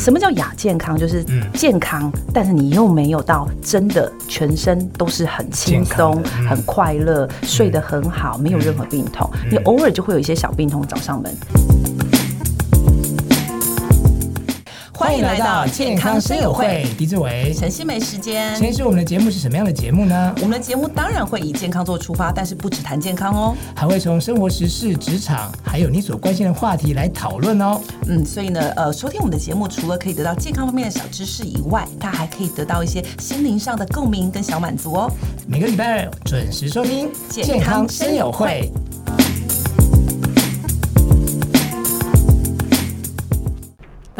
什么叫亚健康？就是健康，嗯、但是你又没有到真的全身都是很轻松、嗯、很快乐、嗯、睡得很好，没有任何病痛。嗯、你偶尔就会有一些小病痛找上门。欢迎来到健康生友会，狄志伟、陈希梅时间。今天是我们的节目是什么样的节目呢？我们的节目当然会以健康做出发，但是不只谈健康哦，还会从生活时事、职场，还有你所关心的话题来讨论哦。嗯，所以呢，呃，收听我们的节目，除了可以得到健康方面的小知识以外，它还可以得到一些心灵上的共鸣跟小满足哦。每个礼拜二准时收听健康生友会。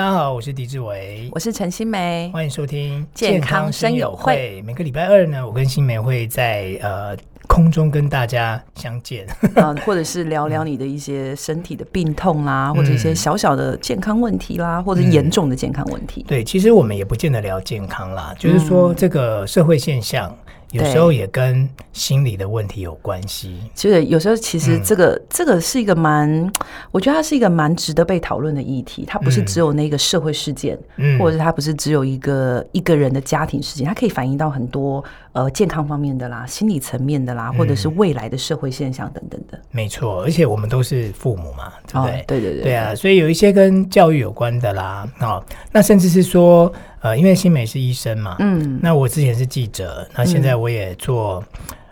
大家好，我是狄志伟，我是陈新梅，欢迎收听健康生友会。每个礼拜二呢，我跟新梅会在呃空中跟大家相见，啊，或者是聊聊你的一些身体的病痛啦，嗯、或者一些小小的健康问题啦，嗯、或者严重的健康问题。对，其实我们也不见得聊健康啦，就是说这个社会现象。有时候也跟心理的问题有关系。就是有时候，其实这个、嗯、这个是一个蛮，我觉得它是一个蛮值得被讨论的议题。它不是只有那个社会事件，嗯、或者是它不是只有一个一个人的家庭事件，它可以反映到很多呃健康方面的啦、心理层面的啦，或者是未来的社会现象等等的。嗯、没错，而且我们都是父母嘛，对不对？哦、对对对，对啊，所以有一些跟教育有关的啦，哦，那甚至是说。呃，因为新美是医生嘛，嗯，那我之前是记者，那现在我也做。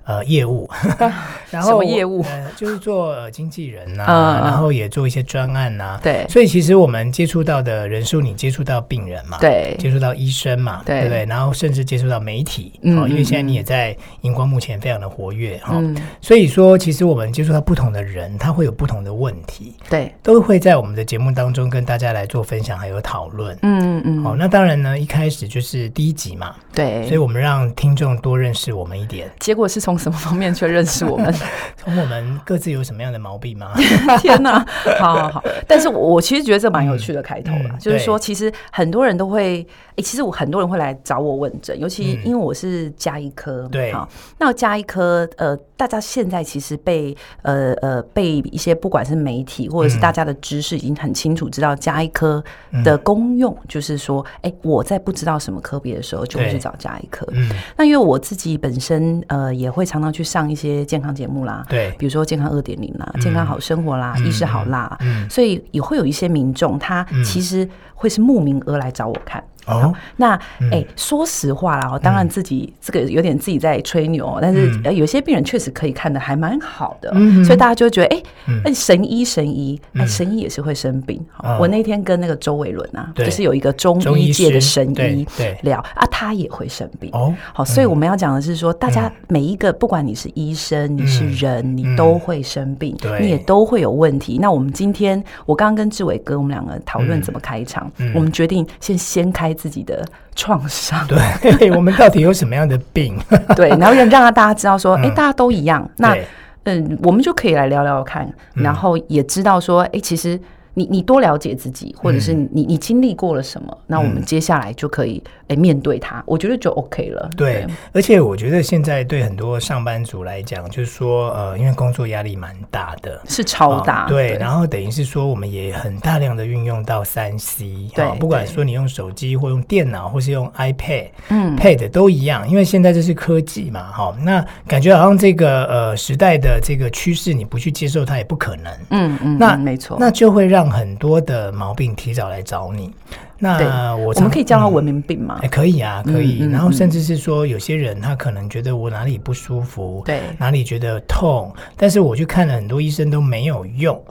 呃，业务，然后什么业务？呃，就是做经纪人呐，然后也做一些专案呐。对，所以其实我们接触到的人数，你接触到病人嘛，对，接触到医生嘛，对不对？然后甚至接触到媒体，嗯，因为现在你也在荧光幕前非常的活跃哈，所以说其实我们接触到不同的人，他会有不同的问题，对，都会在我们的节目当中跟大家来做分享还有讨论，嗯嗯。好，那当然呢，一开始就是第一集嘛，对，所以我们让听众多认识我们一点，结果是从。什么方面去认识我们？从我们各自有什么样的毛病吗？天哪！好好好，但是我其实觉得这蛮有趣的开头了，嗯嗯、就是说，其实很多人都会，哎、欸，其实我很多人会来找我问诊，尤其因为我是加医科，嗯、对，好，那加医科，呃，大家现在其实被呃呃被一些不管是媒体或者是大家的知识已经很清楚知道加医科的功用，嗯、就是说，哎、欸，我在不知道什么科别的时候，就会去找加医科。嗯，那因为我自己本身呃也会。常常去上一些健康节目啦，对，比如说健康二点零啦，健康好生活啦，医师好辣，所以也会有一些民众，他其实会是慕名而来找我看。哦，那哎，说实话啦，我当然自己这个有点自己在吹牛，但是有些病人确实可以看的还蛮好的，所以大家就会觉得哎，哎，神医神医，哎，神医也是会生病。我那天跟那个周伟伦啊，就是有一个中医界的神医聊啊，他也会生病。哦，好，所以我们要讲的是说，大家每一个不管你是医生，你是人，你都会生病，你也都会有问题。那我们今天我刚刚跟志伟哥，我们两个讨论怎么开场，我们决定先先开。自己的创伤，对，我们到底有什么样的病？对，然后让让大家知道说，哎、嗯欸，大家都一样。那嗯，我们就可以来聊聊看，然后也知道说，哎、欸，其实。你你多了解自己，或者是你你经历过了什么？那我们接下来就可以哎面对它，我觉得就 OK 了。对，而且我觉得现在对很多上班族来讲，就是说呃，因为工作压力蛮大的，是超大。对，然后等于是说我们也很大量的运用到三 C，对，不管说你用手机或用电脑，或是用 iPad、嗯 Pad 都一样，因为现在这是科技嘛，哈，那感觉好像这个呃时代的这个趋势，你不去接受它也不可能。嗯嗯，那没错，那就会让。很多的毛病提早来找你，那我我们可以叫它文明病吗？哎，可以啊，可以。然后甚至是说，有些人他可能觉得我哪里不舒服，对，哪里觉得痛，但是我去看了很多医生都没有用。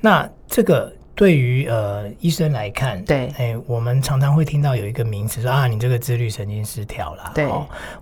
那这个对于呃医生来看，对，哎，我们常常会听到有一个名词说啊，你这个自律神经失调了，对，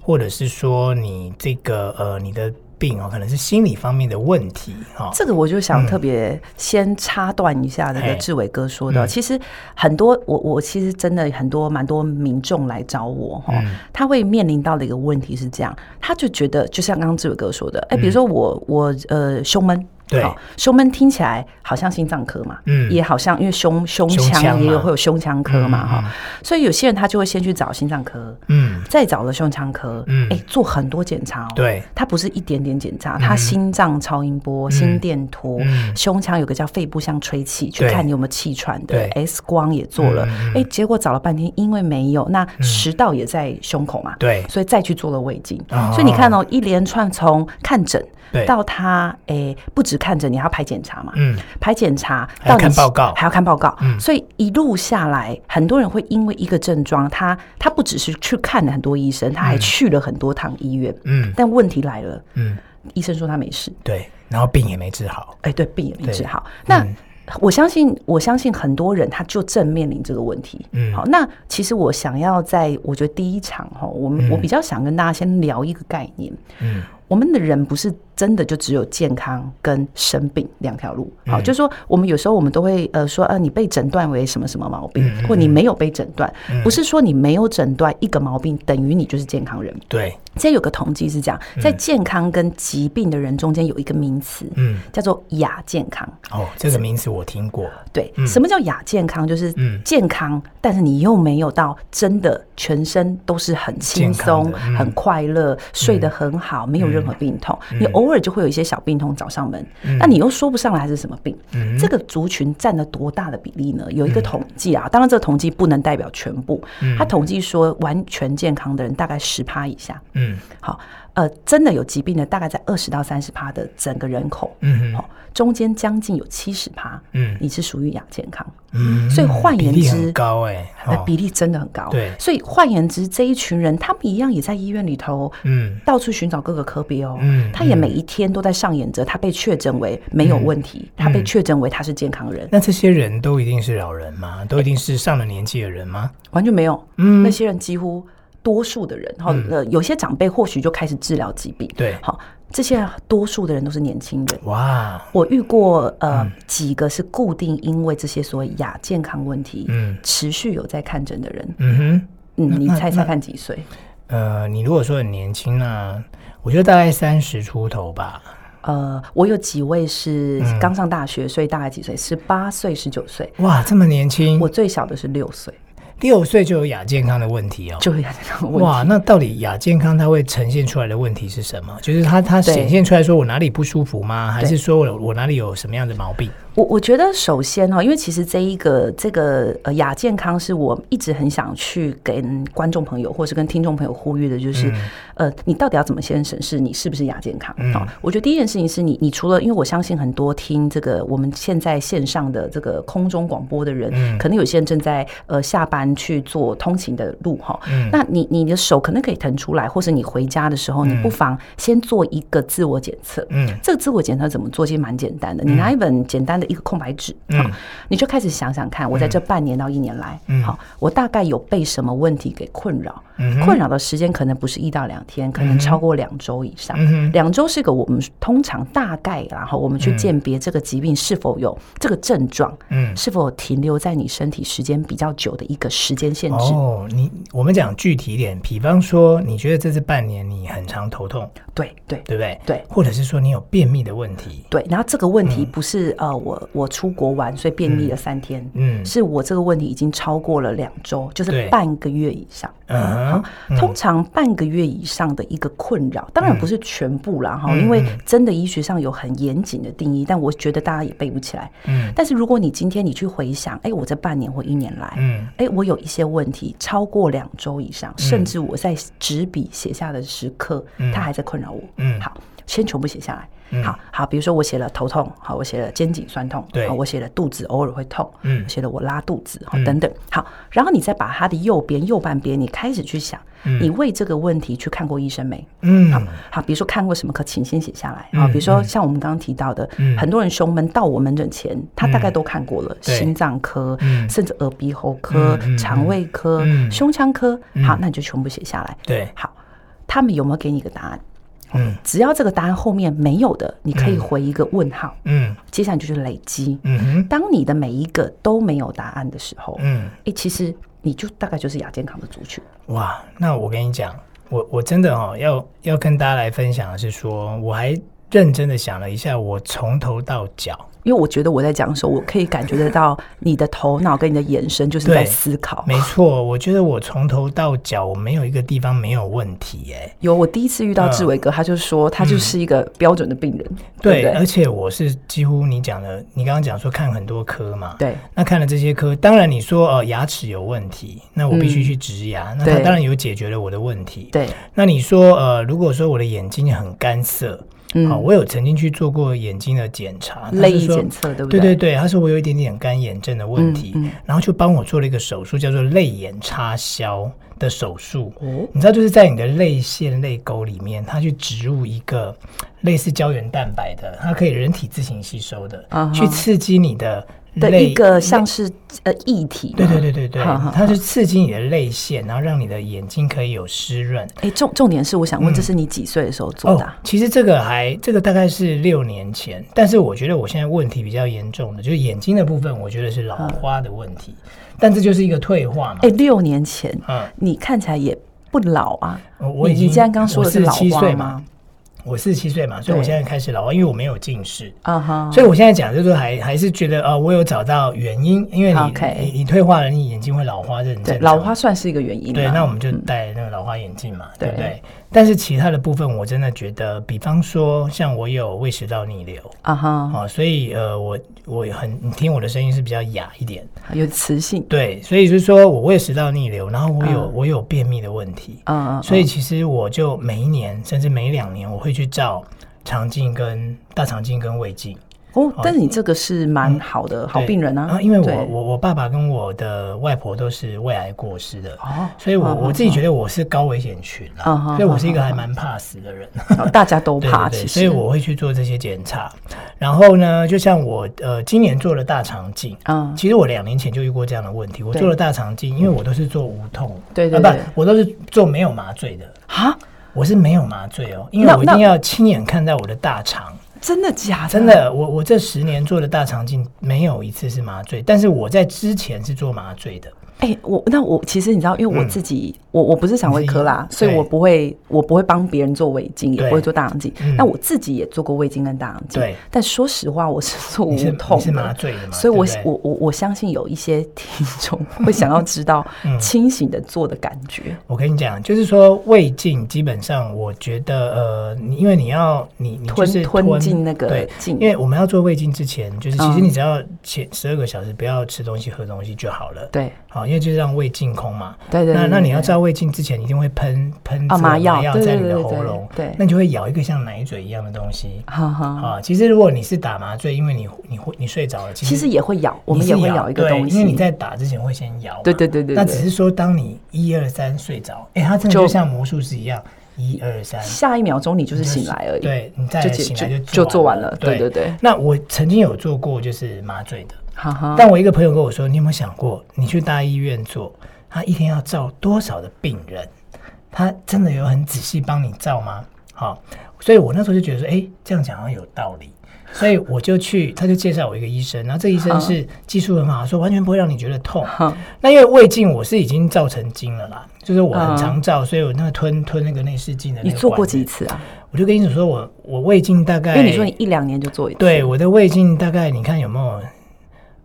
或者是说你这个呃你的。病哦，可能是心理方面的问题哈。这个我就想特别先插断一下那个志伟哥说的，其实很多我我其实真的很多蛮多民众来找我哈，他会面临到的一个问题是这样，他就觉得就像刚刚志伟哥说的，哎，比如说我我呃胸闷。对，胸闷听起来好像心脏科嘛，嗯，也好像因为胸胸腔也有会有胸腔科嘛，哈，所以有些人他就会先去找心脏科，嗯，再找了胸腔科，嗯，哎，做很多检查，哦。对，他不是一点点检查，他心脏超音波、心电图，胸腔有个叫肺部相吹气，去看你有没有气喘的，X 光也做了，哎，结果找了半天，因为没有，那食道也在胸口嘛，对，所以再去做了胃镜，所以你看哦，一连串从看诊。到他诶，不止看着你，还要排检查嘛？嗯，排检查，还要看报告，还要看报告。嗯，所以一路下来，很多人会因为一个症状，他他不只是去看了很多医生，他还去了很多趟医院。嗯，但问题来了，嗯，医生说他没事，对，然后病也没治好。哎，对，病也没治好。那我相信，我相信很多人他就正面临这个问题。嗯，好，那其实我想要在我觉得第一场哈，我们我比较想跟大家先聊一个概念。嗯。我们的人不是真的就只有健康跟生病两条路，好，就是说我们有时候我们都会呃说，呃，你被诊断为什么什么毛病，或你没有被诊断，不是说你没有诊断一个毛病等于你就是健康人。对，现在有个统计是这样，在健康跟疾病的人中间有一个名词，嗯，叫做亚健康。哦，这个名词我听过。对，什么叫亚健康？就是健康，但是你又没有到真的全身都是很轻松、很快乐、睡得很好，没有任何病痛，你偶尔就会有一些小病痛找上门，那你又说不上来是什么病。这个族群占了多大的比例呢？有一个统计啊，当然这个统计不能代表全部。他统计说，完全健康的人大概十趴以下。嗯，好，呃，真的有疾病的大概在二十到三十趴的整个人口。嗯，好，中间将近有七十趴。嗯，你是属于亚健康。嗯，所以换言之，高哎，比例真的很高。对，所以换言之，这一群人他们一样也在医院里头，嗯，到处寻找各个科别哦。嗯，他也每一天都在上演着，他被确诊为没有问题，他被确诊为他是健康人。那这些人都一定是老人吗？都一定是上了年纪的人吗？完全没有。嗯，那些人几乎多数的人，哈，呃，有些长辈或许就开始治疗疾病。对，好。这些多数的人都是年轻人哇！我遇过呃几个是固定因为这些所谓亚健康问题，嗯，持续有在看诊的人，嗯哼，嗯，你猜猜看几岁？呃，你如果说很年轻呢，我觉得大概三十出头吧。呃，我有几位是刚上大学，所以大概几岁？十八岁、十九岁。哇，这么年轻！我最小的是六岁。六岁就有亚健康的问题哦，就有亚健康问题。哇，那到底亚健康它会呈现出来的问题是什么？就是它它显现出来说我哪里不舒服吗？还是说我我哪里有什么样的毛病？我我觉得首先哈，因为其实这一个这个呃亚健康是我一直很想去跟观众朋友或是跟听众朋友呼吁的，就是、嗯、呃，你到底要怎么先审视你是不是亚健康？嗯、我觉得第一件事情是你，你除了因为我相信很多听这个我们现在线上的这个空中广播的人，嗯、可能有些人正在呃下班去做通勤的路哈，嗯、那你你的手可能可以腾出来，或是你回家的时候，你不妨先做一个自我检测。嗯，这个自我检测怎么做？其实蛮简单的，你拿一本简单的。一个空白纸，好，你就开始想想看，我在这半年到一年来，好，我大概有被什么问题给困扰？困扰的时间可能不是一到两天，可能超过两周以上。两周是个我们通常大概，然后我们去鉴别这个疾病是否有这个症状，嗯，是否停留在你身体时间比较久的一个时间限制。哦，你我们讲具体一点，比方说，你觉得这是半年你很常头痛，对对对不对？对，或者是说你有便秘的问题，对，然后这个问题不是呃我。我出国玩，所以便秘了三天。嗯，是我这个问题已经超过了两周，就是半个月以上。嗯，通常半个月以上的一个困扰，当然不是全部啦哈，因为真的医学上有很严谨的定义，但我觉得大家也背不起来。嗯，但是如果你今天你去回想，哎，我这半年或一年来，嗯，哎，我有一些问题超过两周以上，甚至我在纸笔写下的时刻，它还在困扰我。嗯，好，先全部写下来。好好，比如说我写了头痛，好，我写了肩颈酸痛，对，我写了肚子偶尔会痛，嗯，写了我拉肚子，好，等等，好，然后你再把它的右边右半边，你开始去想，你为这个问题去看过医生没？嗯，好，好，比如说看过什么科，请先写下来，好，比如说像我们刚刚提到的，很多人胸闷到我门诊前，他大概都看过了，心脏科，甚至耳鼻喉科、肠胃科、胸腔科，好，那你就全部写下来，对，好，他们有没有给你一个答案？嗯，只要这个答案后面没有的，你可以回一个问号。嗯，接下来就是累积。嗯哼，当你的每一个都没有答案的时候，嗯，哎，其实你就大概就是亚健康的族群。哇，那我跟你讲，我我真的哦，要要跟大家来分享的是说，我还认真的想了一下，我从头到脚。因为我觉得我在讲的时候，我可以感觉得到你的头脑跟你的眼神就是在思考。没错，我觉得我从头到脚我没有一个地方没有问题。哎，有，我第一次遇到志伟哥，他就说他就是一个标准的病人。嗯、对，对，而且我是几乎你讲的，你刚刚讲说看很多科嘛。对。那看了这些科，当然你说呃牙齿有问题，那我必须去植牙。嗯、那他当然有解决了我的问题。对。那你说呃，如果说我的眼睛很干涩。嗯、好，我有曾经去做过眼睛的检查，泪液检测，对不对？对对对，他说我有一点点干眼症的问题，嗯嗯、然后就帮我做了一个手术，叫做泪眼插销的手术。哦，你知道，就是在你的泪腺、泪沟里面，它去植入一个类似胶原蛋白的，它可以人体自行吸收的，啊、去刺激你的。的一个像是呃液体，对对对对对，它是刺激你的泪腺，然后让你的眼睛可以有湿润。哎，重重点是，我想问，这是你几岁的时候做的？其实这个还这个大概是六年前，但是我觉得我现在问题比较严重的，就是眼睛的部分，我觉得是老花的问题。但这就是一个退化嘛。哎，六年前，嗯，你看起来也不老啊。我已经，你既然刚说的是老花吗？我四十七岁嘛，所以我现在开始老化，因为我没有近视，啊哈，所以我现在讲就是还还是觉得啊，我有找到原因，因为你你你退化了，你眼睛会老花，这很正常。老花算是一个原因。对，那我们就戴那个老花眼镜嘛，对不对？但是其他的部分，我真的觉得，比方说像我有胃食道逆流，啊哈，所以呃，我我很你听我的声音是比较哑一点，有磁性。对，所以就是说我胃食道逆流，然后我有我有便秘的问题，嗯嗯，所以其实我就每一年甚至每两年我会。去照肠镜、跟大肠镜、跟胃镜。哦，但是你这个是蛮好的好病人啊，因为我我我爸爸跟我的外婆都是胃癌过世的，哦，所以我我自己觉得我是高危险群啊，所以我是一个还蛮怕死的人，大家都 怕，其实，所以我会去做这些检查。然后呢，就像我呃今年做了大肠镜，啊，其实我两年前就遇过这样的问题，我做了大肠镜，因为我都是做无痛，对对，不，我都是做没有麻醉的。啊。我是没有麻醉哦，因为我一定要亲眼看到我的大肠。真的假的？真的，我我这十年做的大肠镜没有一次是麻醉，但是我在之前是做麻醉的。哎、欸，我那我其实你知道，因为我自己，嗯、我我不是肠胃科啦，所以我不会，我不会帮别人做胃镜，也不会做大肠镜。那、嗯、我自己也做过胃镜跟大肠镜，对。但说实话，我是做无痛的，是麻醉的嘛？所以我我我我相信有一些听众会想要知道 清醒的做的感觉。嗯、我跟你讲，就是说胃镜基本上，我觉得呃，你因为你要你你就是吞吞进那个对镜，因为我们要做胃镜之前，就是其实你只要前十二个小时不要吃东西喝东西就好了。对，好。因为就是让胃净空嘛，对对，那那你要照胃镜之前，一定会喷喷麻药在你的喉咙，对，那你就会咬一个像奶嘴一样的东西，啊，其实如果你是打麻醉，因为你你会你睡着了，其实也会咬，我们也会咬一个东西，因为你在打之前会先咬，对对对对，那只是说当你一二三睡着，哎，它真的就像魔术师一样，一二三，下一秒钟你就是醒来而已，对，你再醒来就就做完了，对对对。那我曾经有做过就是麻醉的。但我一个朋友跟我说：“你有没有想过，你去大医院做，他一天要照多少的病人？他真的有很仔细帮你照吗？”好，所以我那时候就觉得说：“哎，这样讲好像有道理。”所以我就去，他就介绍我一个医生，然后这医生是技术很好，说完全不会让你觉得痛。那因为胃镜我是已经照成精了啦，就是我很常照，所以我那个吞吞那个内视镜的。你做过几次啊？我就跟医生说我我胃镜大概，因为你说你一两年就做一次，对，我的胃镜大概你看有没有？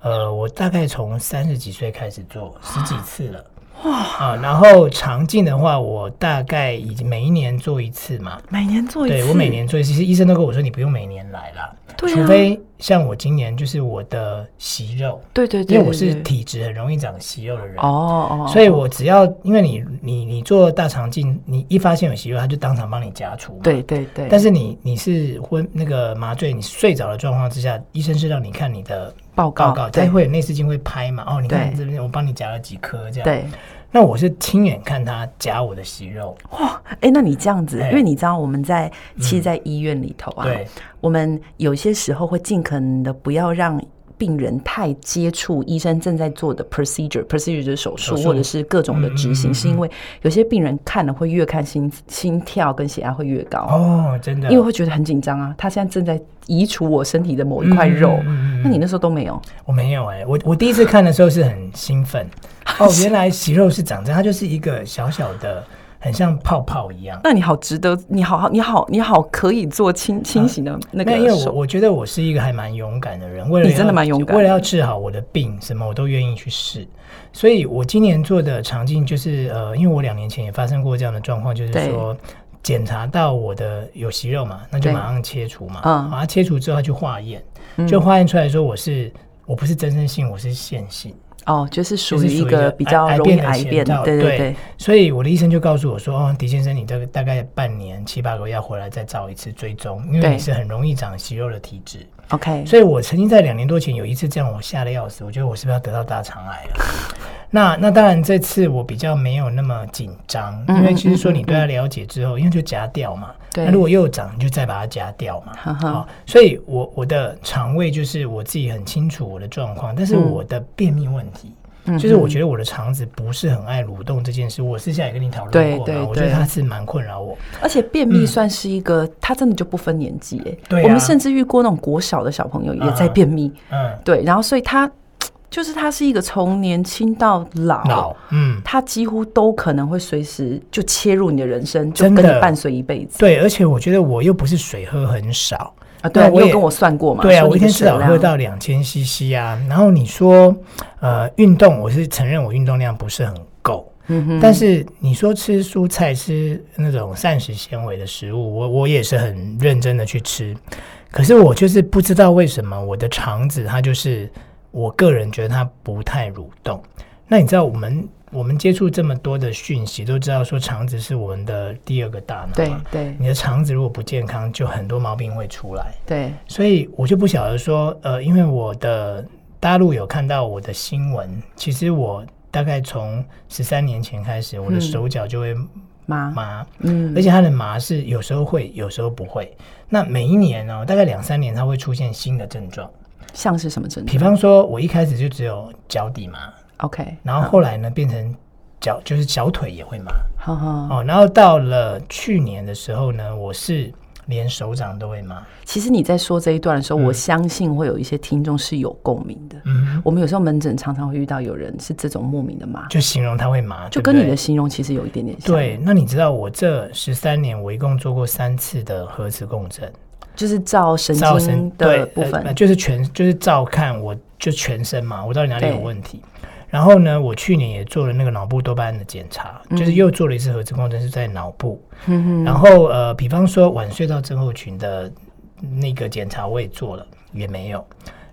呃，我大概从三十几岁开始做十几次了，哇啊！然后肠镜的话，我大概已经每一年做一次嘛，每年做一次。对，我每年做一次，其实医生都跟我说，你不用每年来了，对啊，除非像我今年就是我的息肉，对对对，因为我是体质很容易长息肉的人，哦哦，所以我只要因为你你你做大肠镜，你一发现有息肉，他就当场帮你夹除，对对对。但是你你是昏那个麻醉，你睡着的状况之下，医生是让你看你的。报告，他对会有内视镜会拍嘛？哦，你看这边，我帮你夹了几颗这样。对，那我是亲眼看他夹我的息肉。哇，哎、欸，那你这样子，欸、因为你知道我们在其实在医院里头啊，嗯、我们有些时候会尽可能的不要让。病人太接触医生正在做的 procedure，procedure 就是手术或者是各种的执行，是因为有些病人看了会越看心心跳跟血压会越高哦，真的，因为会觉得很紧张啊。他现在正在移除我身体的某一块肉，那你那时候都没有？我没有哎，我我第一次看的时候是很兴奋哦，原来息肉是长这样，它就是一个小小的很像泡泡一样。那你好，值得你好好，你好，你好，可以做清清醒的那个。因为我我觉得我是一个还蛮勇敢的人，为了你真的蛮勇敢，为了要治好我的病，什么我都愿意去试。所以我今年做的肠镜就是呃，因为我两年前也发生过这样的状况，就是说检查到我的有息肉嘛，那就马上切除嘛。嗯，把它切除之后，他去化验，就化验出来说我是我不是增生性，我是腺性。哦，就是属于一个比较容易癌变的，对对对。所以我的医生就告诉我说：“哦，狄先生，你这个大概半年七八个月要回来再照一次追踪，因为你是很容易长息肉的体质。” OK。所以我曾经在两年多前有一次这样，我吓得要死，我觉得我是不是要得到大肠癌了？那那当然，这次我比较没有那么紧张，因为其实说你对他了解之后，因为就夹掉嘛。对。那如果又长，你就再把它夹掉嘛。好，所以我我的肠胃就是我自己很清楚我的状况，但是我的便秘问题。就是我觉得我的肠子不是很爱蠕动这件事，我私下也跟你讨论过。对对，我觉得它是蛮困扰我。而且便秘算是一个，它真的就不分年纪哎。对。我们甚至遇过那种国小的小朋友也在便秘。嗯。对，然后所以他就是他是一个从年轻到老，嗯，他几乎都可能会随时就切入你的人生，就跟你伴随一辈子。对，而且我觉得我又不是水喝很少。啊，对，我有跟我算过嘛？对啊，我一天至少喝到两千 CC 啊。然后你说，呃，运动，我是承认我运动量不是很够。嗯哼。但是你说吃蔬菜、吃那种膳食纤维的食物，我我也是很认真的去吃。可是我就是不知道为什么我的肠子它就是，我个人觉得它不太蠕动。那你知道我们？我们接触这么多的讯息，都知道说肠子是我们的第二个大脑。对对，你的肠子如果不健康，就很多毛病会出来。对，所以我就不晓得说，呃，因为我的大陆有看到我的新闻，其实我大概从十三年前开始，我的手脚就会麻麻，嗯，而且它的麻是有时候会，有时候不会。那每一年呢，大概两三年，它会出现新的症状，像是什么症状？比方说，我一开始就只有脚底麻。OK，然后后来呢，变成脚就是小腿也会麻，哦，然后到了去年的时候呢，我是连手掌都会麻。其实你在说这一段的时候，我相信会有一些听众是有共鸣的。嗯，我们有时候门诊常常会遇到有人是这种莫名的麻，就形容他会麻，就跟你的形容其实有一点点像。对，那你知道我这十三年我一共做过三次的核磁共振，就是照神经的部分，就是全就是照看我就全身嘛，我到底哪里有问题。然后呢，我去年也做了那个脑部多巴胺的检查，嗯、就是又做了一次核磁共振，是在脑部。然后呃，比方说晚睡到症候群的那个检查我也做了，也没有。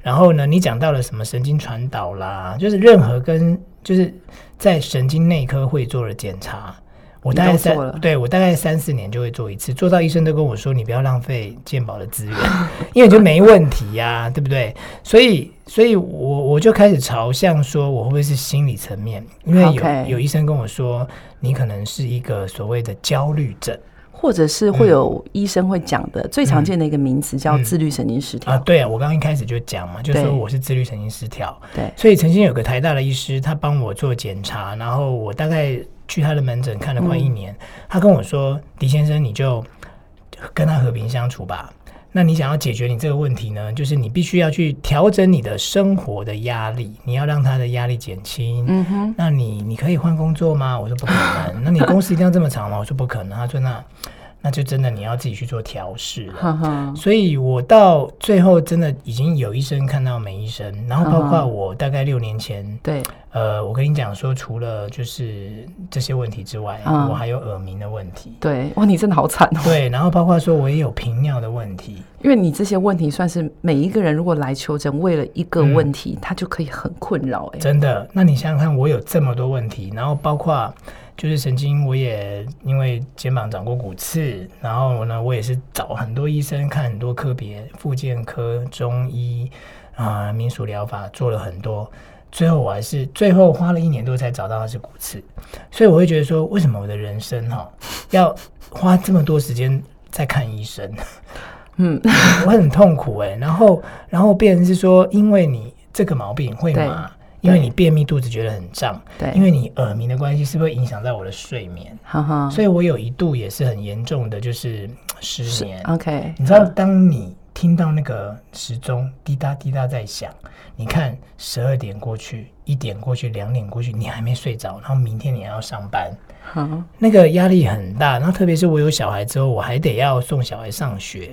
然后呢，你讲到了什么神经传导啦，就是任何跟就是在神经内科会做的检查。我大概三，对，我大概三四年就会做一次，做到医生都跟我说，你不要浪费健保的资源，因为就没问题呀、啊，对不对？所以，所以我我就开始朝向说，我会不会是心理层面？因为有.有医生跟我说，你可能是一个所谓的焦虑症，或者是会有医生会讲的、嗯、最常见的一个名词叫自律神经失调、嗯嗯、啊。对啊，我刚刚一开始就讲嘛，就说我是自律神经失调。对，所以曾经有个台大的医师，他帮我做检查，然后我大概。去他的门诊看了快一年，嗯、他跟我说：“狄先生，你就跟他和平相处吧。那你想要解决你这个问题呢，就是你必须要去调整你的生活的压力，你要让他的压力减轻。嗯哼，那你你可以换工作吗？我说不可能。那你公司一定要这么长吗？我说不可能。他说那。”那就真的你要自己去做调试所以我到最后真的已经有医生看到没医生，然后包括我大概六年前，对，呃，我跟你讲说，除了就是这些问题之外，嗯、我还有耳鸣的问题，对，哇，你真的好惨哦，对，然后包括说我也有频尿的问题，因为你这些问题算是每一个人如果来求诊，为了一个问题，嗯、他就可以很困扰，哎，真的，那你想想看，我有这么多问题，然后包括。就是曾经我也因为肩膀长过骨刺，然后呢，我也是找很多医生看很多科别，复健科、中医啊、呃、民俗疗法做了很多，最后我还是最后花了一年多才找到的是骨刺，所以我会觉得说，为什么我的人生哈要花这么多时间在看医生？嗯，我很痛苦哎、欸，然后然后变成是说，因为你这个毛病会麻。因为你便秘，肚子觉得很胀。对，因为你耳鸣的关系，是不是会影响到我的睡眠？哈哈。所以我有一度也是很严重的，就是失眠。OK，你知道，当你听到那个时钟滴答滴答在响，你看十二点过去，一点过去，两点过去，你还没睡着，然后明天你还要上班，好、那个压力很大。然后特别是我有小孩之后，我还得要送小孩上学，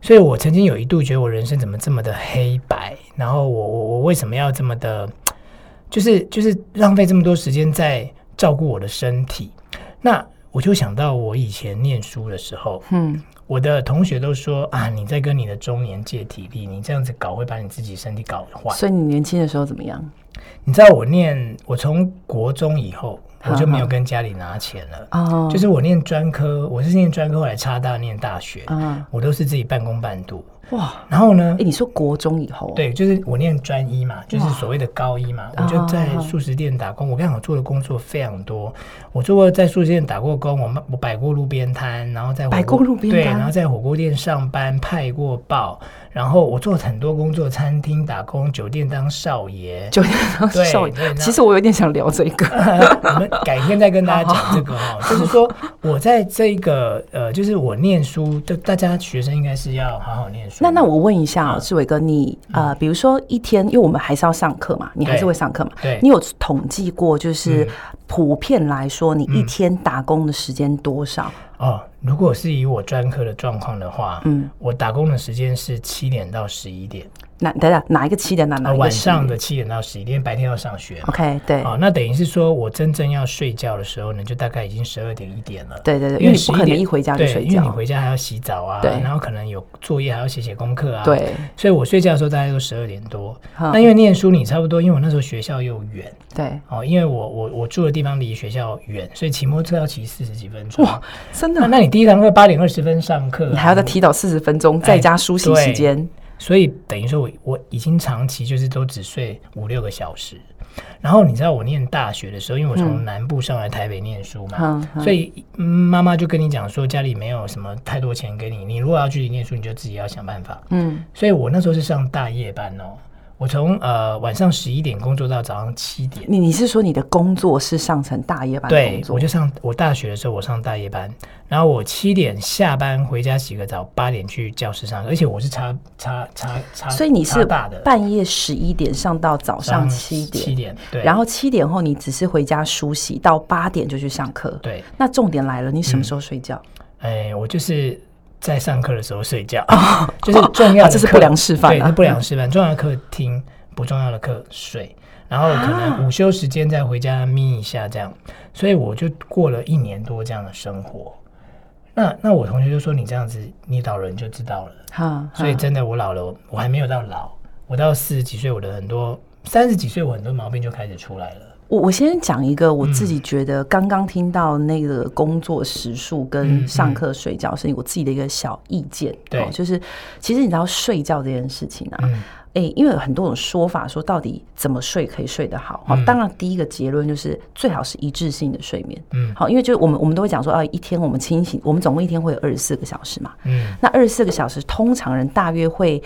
所以我曾经有一度觉得我人生怎么这么的黑白，然后我我我为什么要这么的，就是就是浪费这么多时间在照顾我的身体？那我就想到我以前念书的时候，嗯。我的同学都说啊，你在跟你的中年借体力，你这样子搞会把你自己身体搞坏。所以你年轻的时候怎么样？你知道我念，我从国中以后我就没有跟家里拿钱了。哦，就是我念专科，我是念专科，后来插大念大学，嗯，我都是自己半工半读。哇，然后呢？哎，你说国中以后？对，就是我念专一嘛，就是所谓的高一嘛，我就在素食店打工。我刚好做的工作非常多，我做过在素食店打过工，我我摆过路边摊，然后在摆过路边摊，对，然后在火锅店上班，派过报。然后我做很多工作，餐厅打工，酒店当少爷，酒店当少爷。其实我有点想聊这个，我们改天再跟大家讲这个哈。就是说，我在这个呃，就是我念书，就大家学生应该是要好好念书。那那我问一下哦，志伟哥，你呃，比如说一天，因为我们还是要上课嘛，你还是会上课嘛？对，你有统计过，就是普遍来说，你一天打工的时间多少？哦。如果是以我专科的状况的话，嗯，我打工的时间是七点到十一点。哪等等哪一个七点到哪？晚上的七点到十一点，白天要上学。OK，对。哦，那等于是说我真正要睡觉的时候呢，就大概已经十二点一点了。对对对，因为你不可能一回家就睡觉，因为你回家还要洗澡啊，对，然后可能有作业还要写写功课啊，对。所以我睡觉的时候大概都十二点多。那因为念书你差不多，因为我那时候学校又远，对。哦，因为我我我住的地方离学校远，所以骑摩托车要骑四十几分钟。哇，真的？那你第一堂课八点二十分上课，你还要再提早四十分钟再加梳洗时间。所以等于说我，我我已经长期就是都只睡五六个小时。然后你知道我念大学的时候，因为我从南部上来台北念书嘛，嗯、所以妈妈就跟你讲说，家里没有什么太多钱给你，你如果要具体念书，你就自己要想办法。嗯，所以我那时候是上大夜班哦。我从呃晚上十一点工作到早上七点。你你是说你的工作是上成大夜班？对，我就上我大学的时候我上大夜班，然后我七点下班回家洗个澡，八点去教室上，而且我是差差差差，所以你是半夜十一点上到早上七点，七点对，然后七点后你只是回家梳洗，到八点就去上课。对，那重点来了，你什么时候睡觉？哎、嗯，我就是。在上课的时候睡觉，哦、就是重要这是不良示范、啊。对，是不良示范。重要的课听，不重要的课睡，然后可能午休时间再回家眯一下，这样。所以我就过了一年多这样的生活。那那我同学就说：“你这样子，你老了你就知道了。哈”所以真的，我老了，我还没有到老，我到四十几岁，我的很多三十几岁，我很多毛病就开始出来了。我我先讲一个我自己觉得刚刚听到那个工作时数跟上课睡觉是我自己的一个小意见，对，就是其实你知道睡觉这件事情啊，哎，因为有很多种说法，说到底怎么睡可以睡得好，好，当然第一个结论就是最好是一致性的睡眠，嗯，好，因为就我们我们都会讲说啊，一天我们清醒，我们总共一天会有二十四个小时嘛，嗯，那二十四个小时通常人大约会。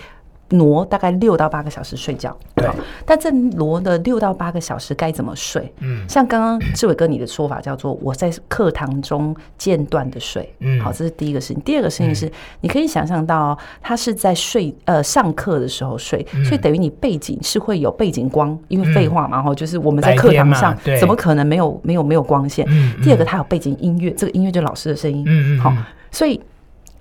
挪大概六到八个小时睡觉，对。但这挪的六到八个小时该怎么睡？嗯，像刚刚志伟哥你的说法叫做我在课堂中间断的睡，嗯，好，这是第一个事情。第二个事情是，你可以想象到他是在睡呃上课的时候睡，所以等于你背景是会有背景光，因为废话嘛，然后就是我们在课堂上怎么可能没有没有没有光线？第二个，他有背景音乐，这个音乐就是老师的声音，嗯嗯，好，所以。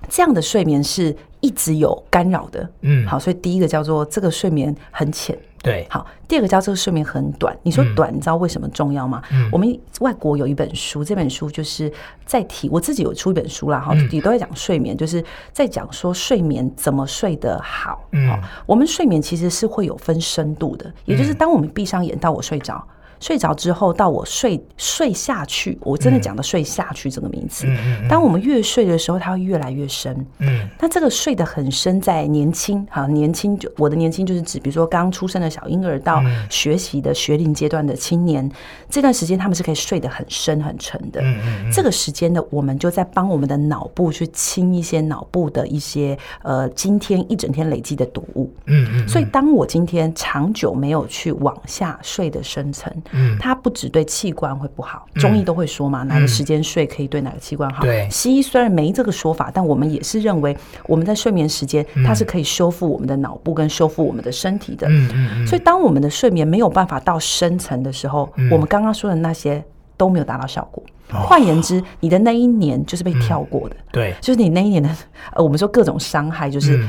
这样的睡眠是一直有干扰的，嗯，好，所以第一个叫做这个睡眠很浅，对，好，第二个叫这个睡眠很短。你说短，你知道为什么重要吗？嗯，我们外国有一本书，这本书就是在提，我自己有出一本书啦，哈，也都在讲睡眠，就是在讲说睡眠怎么睡得好。嗯，我们睡眠其实是会有分深度的，也就是当我们闭上眼到我睡着。睡着之后，到我睡睡下去，我真的讲的睡下去这个名词。嗯、当我们越睡的时候，它会越来越深。嗯，那这个睡得很深，在年轻，哈年轻就我的年轻就是指，比如说刚出生的小婴儿到学习的学龄阶段的青年，嗯、这段时间他们是可以睡得很深很沉的。嗯嗯，这个时间呢，我们就在帮我们的脑部去清一些脑部的一些呃，今天一整天累积的毒物。嗯嗯，所以当我今天长久没有去往下睡的深层。嗯，它不只对器官会不好，中医都会说嘛，哪个时间睡可以对哪个器官好。对，西医虽然没这个说法，但我们也是认为我们在睡眠时间，它是可以修复我们的脑部跟修复我们的身体的。嗯嗯，所以当我们的睡眠没有办法到深层的时候，我们刚刚说的那些都没有达到效果。换言之，你的那一年就是被跳过的。对，就是你那一年的，呃，我们说各种伤害，就是。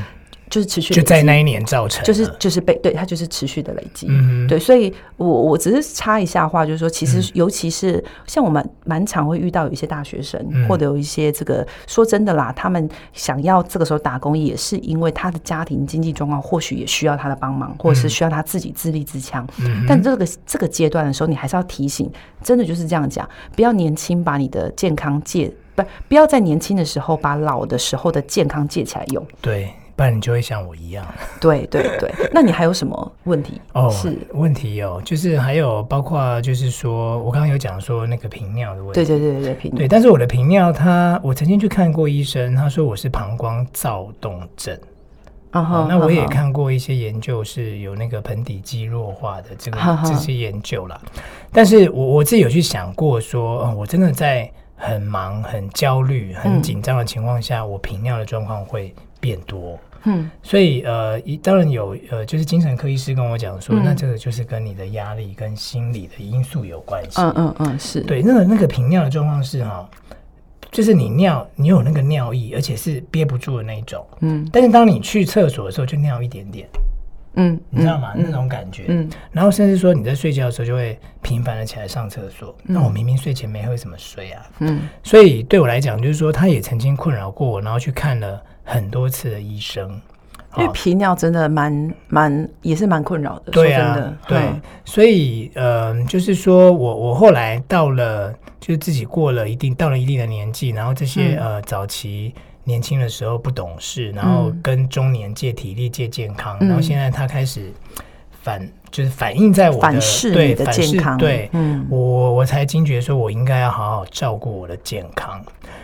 就是持续就在那一年造成，就是就是被对它就是持续的累积，嗯，对，所以我我只是插一下话，就是说，其实尤其是像我们蛮常会遇到有一些大学生，或者有一些这个说真的啦，他们想要这个时候打工，也是因为他的家庭经济状况或许也需要他的帮忙，或者是需要他自己自立自强。但这个这个阶段的时候，你还是要提醒，真的就是这样讲，不要年轻把你的健康借不不要在年轻的时候把老的时候的健康借起来用。对。不然你就会像我一样。对对对，那你还有什么问题？哦，是问题有，就是还有包括就是说，我刚刚有讲说那个频尿的问题。对对对对对，频尿。对，但是我的频尿，他我曾经去看过医生，他说我是膀胱躁动症。那我也看过一些研究，是有那个盆底肌弱化的这个这些研究啦。但是我我自己有去想过说，嗯，我真的在很忙、很焦虑、很紧张的情况下，我频尿的状况会变多。嗯，所以呃，一当然有呃，就是精神科医师跟我讲说，嗯、那这个就是跟你的压力跟心理的因素有关系。嗯嗯嗯，是对。那个那个频尿的状况是哈，就是你尿，你有那个尿意，而且是憋不住的那种。嗯。但是当你去厕所的时候，就尿一点点。嗯，你知道吗？嗯、那种感觉。嗯。然后甚至说你在睡觉的时候就会频繁的起来上厕所。嗯、那我明明睡前没喝什么水啊。嗯。所以对我来讲，就是说他也曾经困扰过我，然后去看了。很多次的医生，因为皮尿真的蛮蛮也是蛮困扰的。对啊，真的对，嗯、所以呃，就是说我我后来到了，就是自己过了一定到了一定的年纪，然后这些、嗯、呃早期年轻的时候不懂事，然后跟中年借体力借健康，嗯、然后现在他开始反就是反映在我的反噬你的健康，对，嗯，我我才惊觉说我应该要好好照顾我的健康。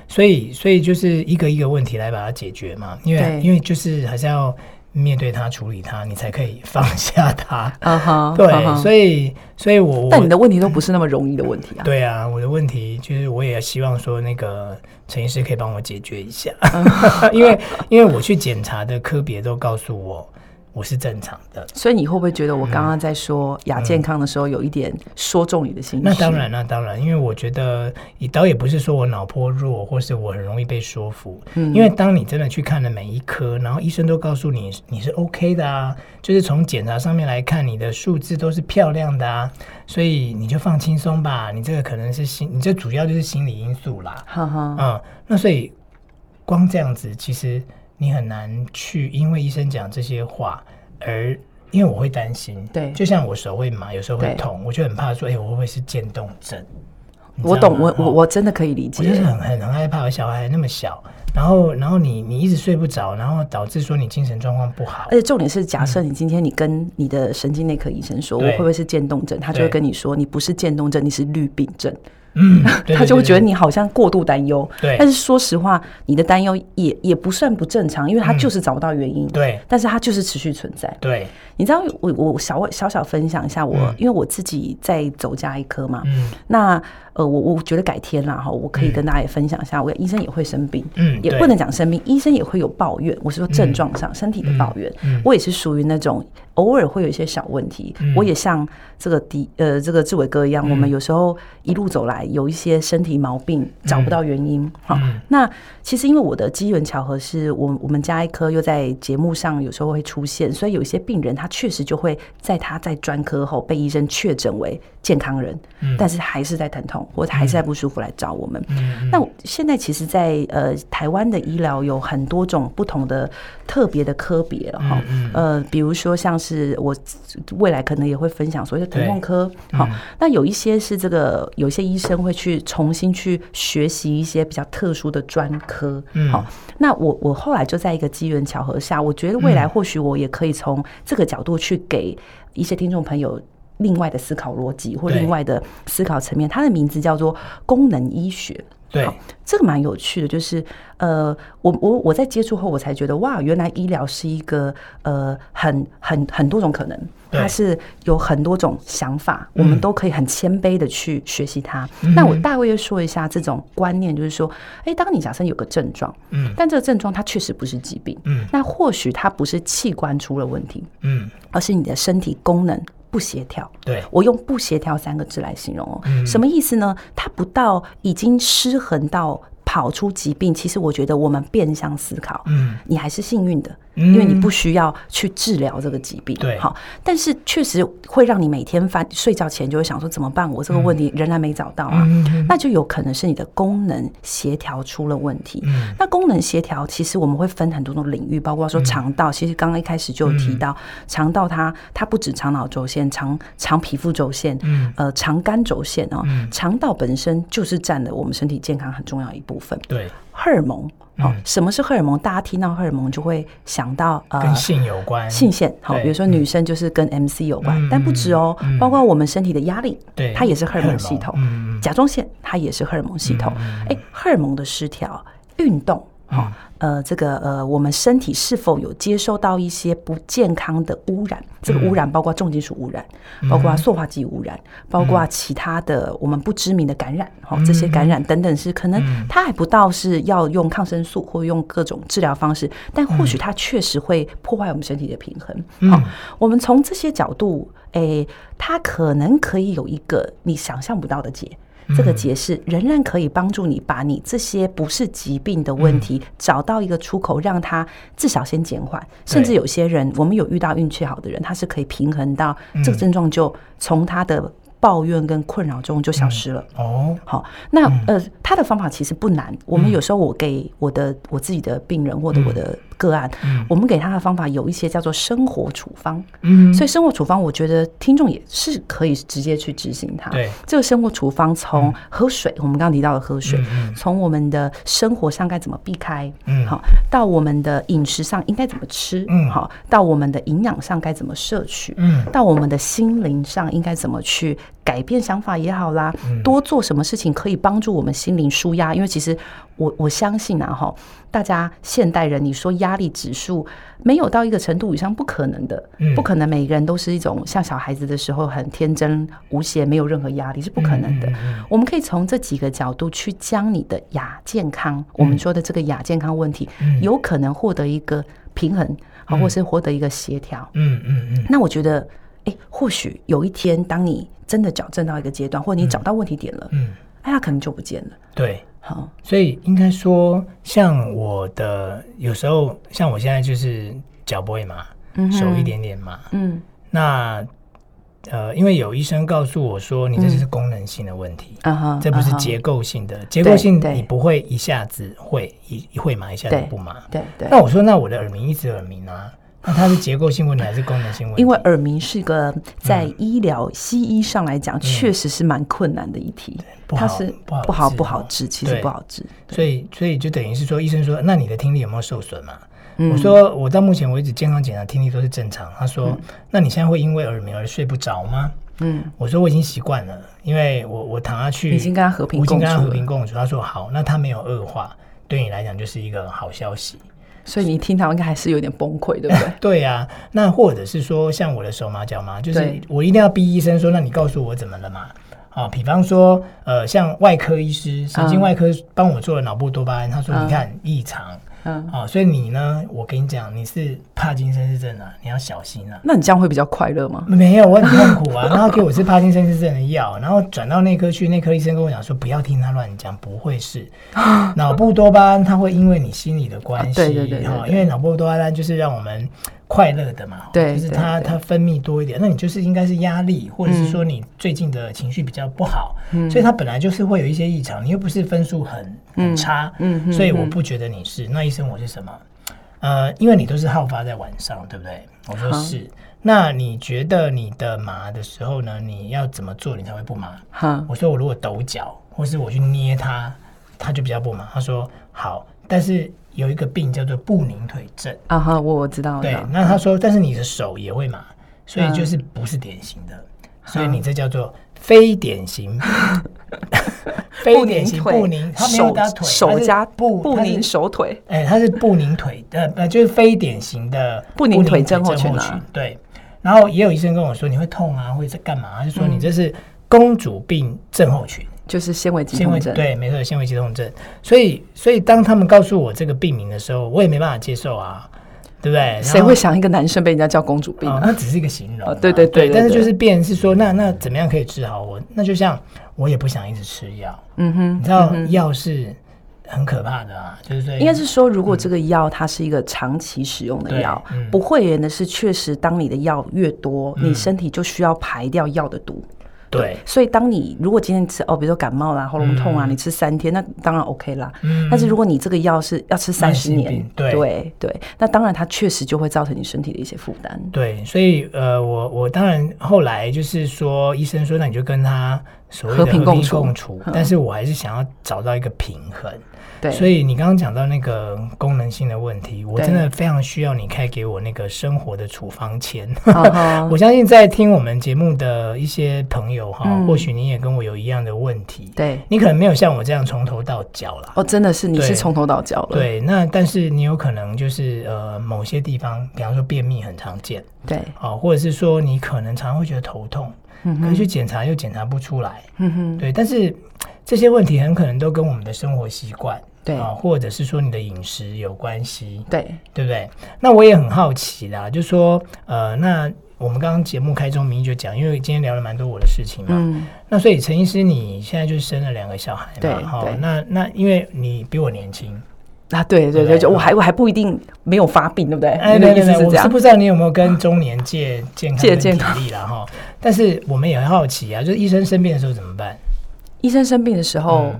所以，所以就是一个一个问题来把它解决嘛，因为因为就是还是要面对它、处理它，你才可以放下它。啊哈、uh，huh, 对，uh huh. 所以，所以我但你的问题都不是那么容易的问题啊。对啊，我的问题就是我也希望说那个陈医师可以帮我解决一下，uh huh. 因为因为我去检查的科别都告诉我。我是正常的，所以你会不会觉得我刚刚在说亚健康的时候有一点说中你的心？那当然，那当然，因为我觉得你倒也不是说我脑波弱，或是我很容易被说服。嗯，因为当你真的去看了每一科，然后医生都告诉你你是 OK 的啊，就是从检查上面来看，你的数字都是漂亮的啊，所以你就放轻松吧。你这个可能是心，你这主要就是心理因素啦。哈哈，嗯，那所以光这样子，其实。你很难去，因为医生讲这些话，而因为我会担心，对，就像我手会麻，有时候会痛，我就很怕说，哎、欸，我会不会是渐冻症？我懂，我我我真的可以理解，我就是很很很害怕，我小孩那么小，然后然后你你一直睡不着，然后导致说你精神状况不好，而且重点是，假设你今天你跟你的神经内科医生说，对。我会不会是渐冻症？他就会跟你说，你不是渐冻症，你是绿病症。嗯，他就会觉得你好像过度担忧。对，但是说实话，你的担忧也也不算不正常，因为他就是找不到原因。对，但是他就是持续存在。对，你知道，我我小小小分享一下我，因为我自己在走家医科嘛。嗯，那呃，我我觉得改天啦哈，我可以跟大家也分享一下，我医生也会生病，嗯，也不能讲生病，医生也会有抱怨。我是说症状上身体的抱怨，我也是属于那种偶尔会有一些小问题。我也像这个迪呃这个志伟哥一样，我们有时候一路走来。有一些身体毛病找不到原因，好，那其实因为我的机缘巧合是我我们家医科又在节目上有时候会出现，所以有一些病人他确实就会在他在专科后被医生确诊为健康人，但是还是在疼痛或者还是在不舒服来找我们。那现在其实在，在呃台湾的医疗有很多种不同的特别的科别哈，呃，比如说像是我未来可能也会分享所谓的疼痛科，好，那有一些是这个有一些医生。会去重新去学习一些比较特殊的专科，嗯，好，那我我后来就在一个机缘巧合下，我觉得未来或许我也可以从这个角度去给一些听众朋友另外的思考逻辑或另外的思考层面。它的名字叫做功能医学。对，这个蛮有趣的，就是呃，我我我在接触后，我才觉得哇，原来医疗是一个呃很很很多种可能，它是有很多种想法，我们都可以很谦卑的去学习它。嗯、那我大约说一下这种观念，就是说，哎，当你假设有个症状，嗯，但这个症状它确实不是疾病，嗯，那或许它不是器官出了问题，嗯，而是你的身体功能。不协调，对，我用“不协调”三个字来形容哦，嗯、什么意思呢？它不到已经失衡到跑出疾病，其实我觉得我们变相思考，嗯，你还是幸运的。因为你不需要去治疗这个疾病，对，好，但是确实会让你每天翻睡觉前就会想说怎么办？我这个问题仍然没找到啊，那就有可能是你的功能协调出了问题。那功能协调其实我们会分很多种领域，包括说肠道，其实刚刚一开始就有提到肠道，它它不止肠脑轴线、肠肠皮肤轴线，呃，肠肝轴线哦，肠道本身就是占了我们身体健康很重要一部分。对，荷尔蒙。好，什么是荷尔蒙？大家听到荷尔蒙就会想到呃，跟性有关，性腺。好，比如说女生就是跟 MC 有关，但不止哦，包括我们身体的压力，对，它也是荷尔蒙系统。甲状腺它也是荷尔蒙系统。哎，荷尔蒙的失调，运动。好，呃，这个呃，我们身体是否有接收到一些不健康的污染？这个污染包括重金属污染，包括塑化剂污染，包括其他的我们不知名的感染，哈，这些感染等等是可能它还不到是要用抗生素或用各种治疗方式，但或许它确实会破坏我们身体的平衡。好，我们从这些角度，诶，它可能可以有一个你想象不到的解。这个解释仍然可以帮助你把你这些不是疾病的问题找到一个出口，让它至少先减缓。甚至有些人，我们有遇到运气好的人，他是可以平衡到这个症状就从他的抱怨跟困扰中就消失了。哦，好，那呃，他的方法其实不难。我们有时候我给我的我自己的病人或者我的。个案，我们给他的方法有一些叫做生活处方，嗯，所以生活处方，我觉得听众也是可以直接去执行它。对，这个生活处方从喝水，我们刚刚提到的喝水，从我们的生活上该怎么避开，嗯，好，到我们的饮食上应该怎么吃，嗯，好，到我们的营养上该怎么摄取，嗯，到我们的心灵上应该怎么去改变想法也好啦，多做什么事情可以帮助我们心灵舒压，因为其实我我相信啊，哈。大家现代人，你说压力指数没有到一个程度以上，不可能的，不可能每个人都是一种像小孩子的时候很天真无邪，没有任何压力是不可能的。我们可以从这几个角度去将你的亚健康，我们说的这个亚健康问题，有可能获得一个平衡，好，或是获得一个协调。嗯嗯嗯。那我觉得，哎，或许有一天，当你真的矫正到一个阶段，或者你找到问题点了，嗯，哎，它可能就不见了。对。好，所以应该说，像我的有时候，像我现在就是脚不会麻，嗯、手一点点麻，嗯，那呃，因为有医生告诉我说，你这是功能性的问题，啊这不是结构性的，uh 结构性你不会一下子会一一会麻，一下子不麻，对对。那我说，那我的耳鸣一直耳鸣啊。那它是结构性问题还是功能性问题？因为耳鸣是一个在医疗西医上来讲，确实是蛮困难的一题。它是不好不好治，其实不好治。所以所以就等于是说，医生说，那你的听力有没有受损嘛？我说我到目前为止健康检查听力都是正常。他说，那你现在会因为耳鸣而睡不着吗？嗯，我说我已经习惯了，因为我我躺下去已经跟他和平共处，和平共处。他说好，那他没有恶化，对你来讲就是一个好消息。所以你听他应该还是有点崩溃，对不对？对呀、啊，那或者是说，像我的手麻脚麻，就是我一定要逼医生说，那你告诉我怎么了嘛？啊，比方说，呃，像外科医师、神经外科帮我做了脑部多巴胺，他说你看异常。嗯，好，所以你呢？我跟你讲，你是帕金森氏症啊，你要小心啊。那你这样会比较快乐吗？没有，我很痛苦啊。然后给我是帕金森氏症的药，然后转到内科去，内科医生跟我讲说，不要听他乱讲，不会是 脑部多巴胺，它会因为你心理的关系，对对对，因为脑部多巴胺就是让我们。快乐的嘛，对，就是它它分泌多一点，那你就是应该是压力，或者是说你最近的情绪比较不好，嗯，所以它本来就是会有一些异常，你又不是分数很很差，嗯，所以我不觉得你是。那医生我是什么？呃，因为你都是好发在晚上，对不对？我说是。那你觉得你的麻的时候呢？你要怎么做你才会不麻？好，我说我如果抖脚，或是我去捏它，它就比较不麻。他说好，但是。有一个病叫做不宁腿症啊哈，我我知道。对，那他说，但是你的手也会麻，所以就是不是典型的。所以你这叫做非典型。非典型不宁，他没有打腿，手加不不宁手腿，哎，他是不宁腿，呃呃，就是非典型的不宁腿症候群。对，然后也有医生跟我说，你会痛啊，或者干嘛？就说你这是公主病症候群，就是纤维肌痛症。对，没错，纤维肌痛症。所以，所以当他们告诉我这个病名的时候，我也没办法接受啊。对不对？谁会想一个男生被人家叫公主病？哦，那只是一个形容。对对对，但是就是变成是说，那那怎么样可以治好我？那就像我也不想一直吃药。嗯哼，你知道药是很可怕的啊，就是应该是说，如果这个药它是一个长期使用的药，不会言的是，确实当你的药越多，你身体就需要排掉药的毒。对，所以当你如果今天吃哦，比如说感冒啦、喉咙痛啊，你吃三天，那当然 OK 啦。嗯。但是如果你这个药是要吃三十年，对对对，那当然它确实就会造成你身体的一些负担。对，所以呃，我我当然后来就是说，医生说那你就跟他所谓的和平共处，共处，但是我还是想要找到一个平衡。对，所以你刚刚讲到那个功能性的问题，我真的非常需要你开给我那个生活的处方签。我相信在听我们节目的一些朋友哈，或许你也跟我有一样的问题。对，你可能没有像我这样从头到脚了。哦，真的是你是从头到脚了。对，那但是你有可能就是呃某些地方，比方说便秘很常见。对，啊，或者是说你可能常常会觉得头痛，可以去检查又检查不出来。嗯哼，对，但是这些问题很可能都跟我们的生活习惯。对啊，或者是说你的饮食有关系，对对不对？那我也很好奇啦，就说呃，那我们刚刚节目开宗明义就讲，因为今天聊了蛮多我的事情嘛，嗯，那所以陈医师你现在就是生了两个小孩嘛，对，好，那那因为你比我年轻啊，对对对，就我还我还不一定没有发病，对不对？哎，对对对，我是不知道你有没有跟中年借健康、借体力了哈，但是我们也很好奇啊，就是医生生病的时候怎么办？医生生病的时候。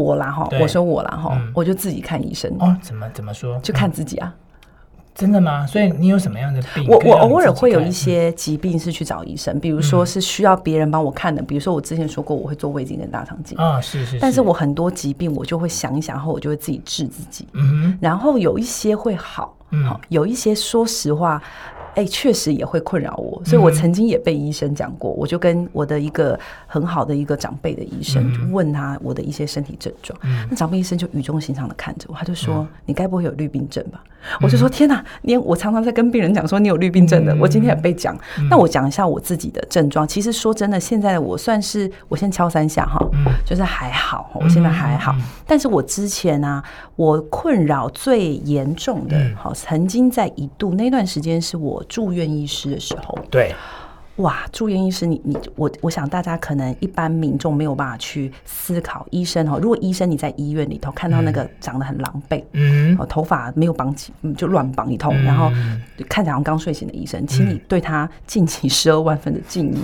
我啦哈，我说我啦哈，我就自己看医生哦。怎么怎么说？就看自己啊。真的吗？所以你有什么样的病？我我偶尔会有一些疾病是去找医生，比如说是需要别人帮我看的，比如说我之前说过我会做胃镜跟大肠镜啊，是是。但是我很多疾病我就会想一想后，我就会自己治自己。嗯哼。然后有一些会好，好有一些说实话。哎，确实也会困扰我，所以我曾经也被医生讲过。我就跟我的一个很好的一个长辈的医生问他我的一些身体症状，那长辈医生就语重心长的看着我，他就说：“你该不会有绿病症吧？”我就说：“天哪，连我常常在跟病人讲说你有绿病症的，我今天也被讲。那我讲一下我自己的症状。其实说真的，现在我算是我先敲三下哈，就是还好，我现在还好。但是我之前呢，我困扰最严重的，好，曾经在一度那段时间是我。住院医师的时候，对。哇，住院医师，你你我我想大家可能一般民众没有办法去思考医生哦。如果医生你在医院里头看到那个长得很狼狈，嗯，头发没有绑起，就乱绑一通，然后看起来好像刚睡醒的医生，请你对他尽起十二万分的敬意，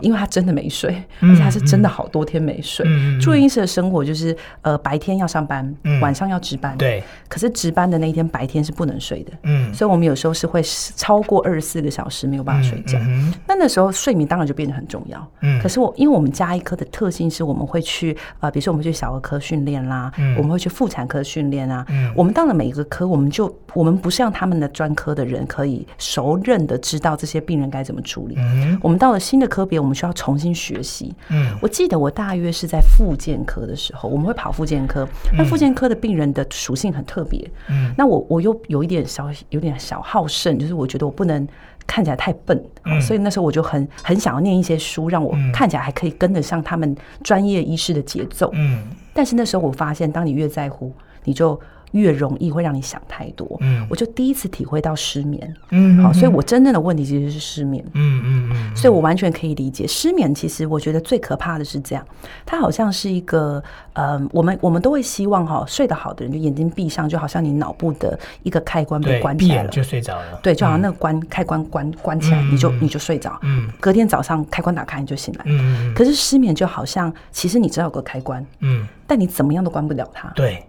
因为他真的没睡，而且他是真的好多天没睡。住院医师的生活就是呃白天要上班，晚上要值班，对。可是值班的那一天白天是不能睡的，嗯，所以我们有时候是会超过二十四个小时没有办法睡觉，那那。时候睡眠当然就变得很重要，嗯，可是我因为我们加一科的特性是我们会去呃，比如说我们去小儿科训练啦，嗯，我们会去妇产科训练啊，嗯，我们到了每一个科，我们就我们不像他们的专科的人可以熟认的知道这些病人该怎么处理，嗯，我们到了新的科别，我们需要重新学习，嗯，我记得我大约是在复健科的时候，我们会跑复健科，那复健科的病人的属性很特别，嗯，那我我又有一点小有点小好胜，就是我觉得我不能。看起来太笨，嗯，所以那时候我就很很想要念一些书，让我看起来还可以跟得上他们专业医师的节奏。嗯，但是那时候我发现，当你越在乎，你就。越容易会让你想太多，嗯，我就第一次体会到失眠，嗯，好，所以我真正的问题其实是失眠，嗯嗯嗯，所以我完全可以理解失眠。其实我觉得最可怕的是这样，它好像是一个，呃，我们我们都会希望哈，睡得好的人就眼睛闭上，就好像你脑部的一个开关被关起来了，就睡着了，对，就好像那个关开关关关起来，你就你就睡着，嗯，隔天早上开关打开你就醒来，嗯，可是失眠就好像其实你知道有个开关，嗯，但你怎么样都关不了它，对。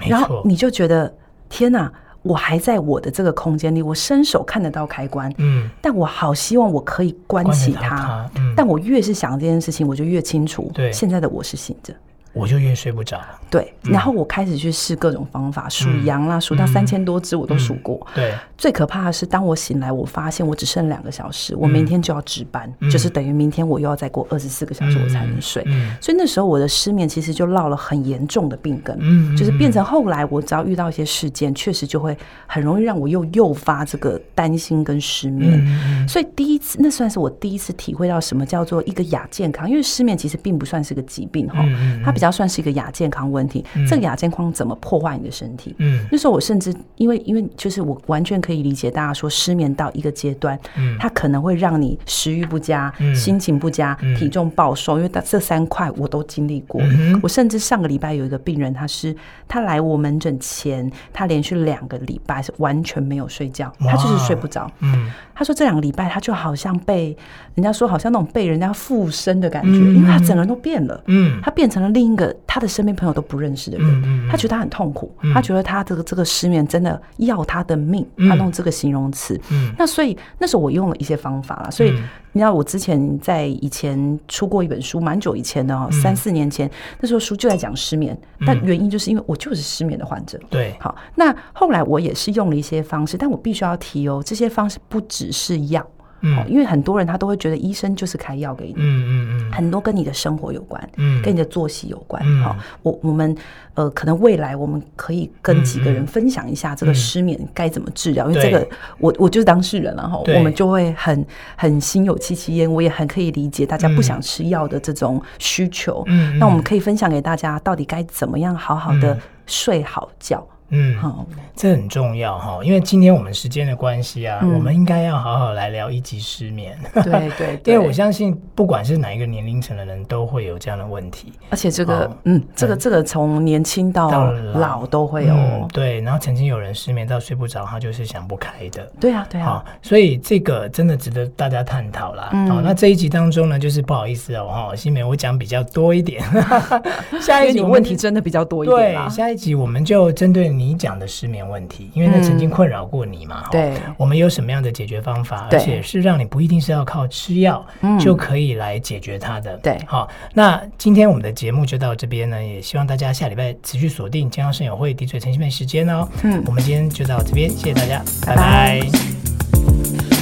然后你就觉得天哪，我还在我的这个空间里，我伸手看得到开关，嗯，但我好希望我可以关起它，嗯，但我越是想这件事情，我就越清楚，对，现在的我是醒着，我就越睡不着。对，然后我开始去试各种方法，数羊啦，数到三千多只我都数过。对，最可怕的是，当我醒来，我发现我只剩两个小时，我明天就要值班，就是等于明天我又要再过二十四个小时我才能睡。所以那时候我的失眠其实就落了很严重的病根，嗯就是变成后来我只要遇到一些事件，确实就会很容易让我又诱发这个担心跟失眠。所以第一次，那算是我第一次体会到什么叫做一个亚健康，因为失眠其实并不算是个疾病哈，它比较算是一个亚健康问题。这个亚健康怎么破坏你的身体？嗯，那时候我甚至因为因为就是我完全可以理解大家说失眠到一个阶段，嗯，它可能会让你食欲不佳、心情不佳、体重暴瘦，因为这三块我都经历过。我甚至上个礼拜有一个病人，他是他来我门诊前，他连续两个礼拜是完全没有睡觉，他就是睡不着。嗯，他说这两个礼拜他就好像被人家说好像那种被人家附身的感觉，因为他整个人都变了。嗯，他变成了另一个他的身边朋友都不认识的。嗯，他觉得他很痛苦，他觉得他这个这个失眠真的要他的命，他弄这个形容词。嗯，那所以那时候我用了一些方法啦。所以你知道我之前在以前出过一本书，蛮久以前的哦，三四年前，那时候书就在讲失眠，但原因就是因为我就是失眠的患者。对，好，那后来我也是用了一些方式，但我必须要提哦，这些方式不只是药。嗯，因为很多人他都会觉得医生就是开药给你，嗯嗯嗯，很多跟你的生活有关，嗯，跟你的作息有关，好，我我们呃，可能未来我们可以跟几个人分享一下这个失眠该怎么治疗，因为这个我我就是当事人了哈，我们就会很很心有戚戚焉，我也很可以理解大家不想吃药的这种需求，嗯，那我们可以分享给大家到底该怎么样好好的睡好觉。嗯，好，这很重要哈，因为今天我们时间的关系啊，我们应该要好好来聊一级失眠。对 对，因为我相信不管是哪一个年龄层的人都会有这样的问题，而且这个，嗯，这个这个从年轻到老都会有。对，然后曾经有人失眠到睡不着，他就是想不开的。对啊，对啊。所以这个真的值得大家探讨啦。好，那这一集当中呢，就是不好意思哦，哈，新梅我讲比较多一点。下一集问题真的比较多一点。对，下一集我们就针对。你讲的失眠问题，因为那曾经困扰过你嘛？对，我们有什么样的解决方法？而且是让你不一定是要靠吃药就可以来解决它的。对，好，那今天我们的节目就到这边呢，也希望大家下礼拜持续锁定健康生友会，滴嘴陈欣湄时间哦。嗯，我们今天就到这边，谢谢大家，拜拜。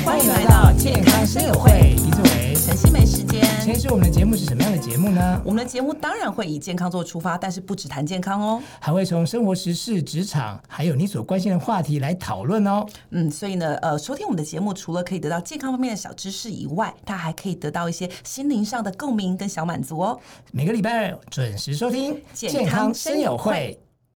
欢迎来到健康生友会，滴嘴陈欣湄时间。其实我们的节目是什么样的节目呢？我们的节目当然会以健康做出发，但是不只谈健康哦，还会从生活时事、职场，还有你所关心的话题来讨论哦。嗯，所以呢，呃，收听我们的节目，除了可以得到健康方面的小知识以外，它还可以得到一些心灵上的共鸣跟小满足哦。每个礼拜二准时收听健康生友会。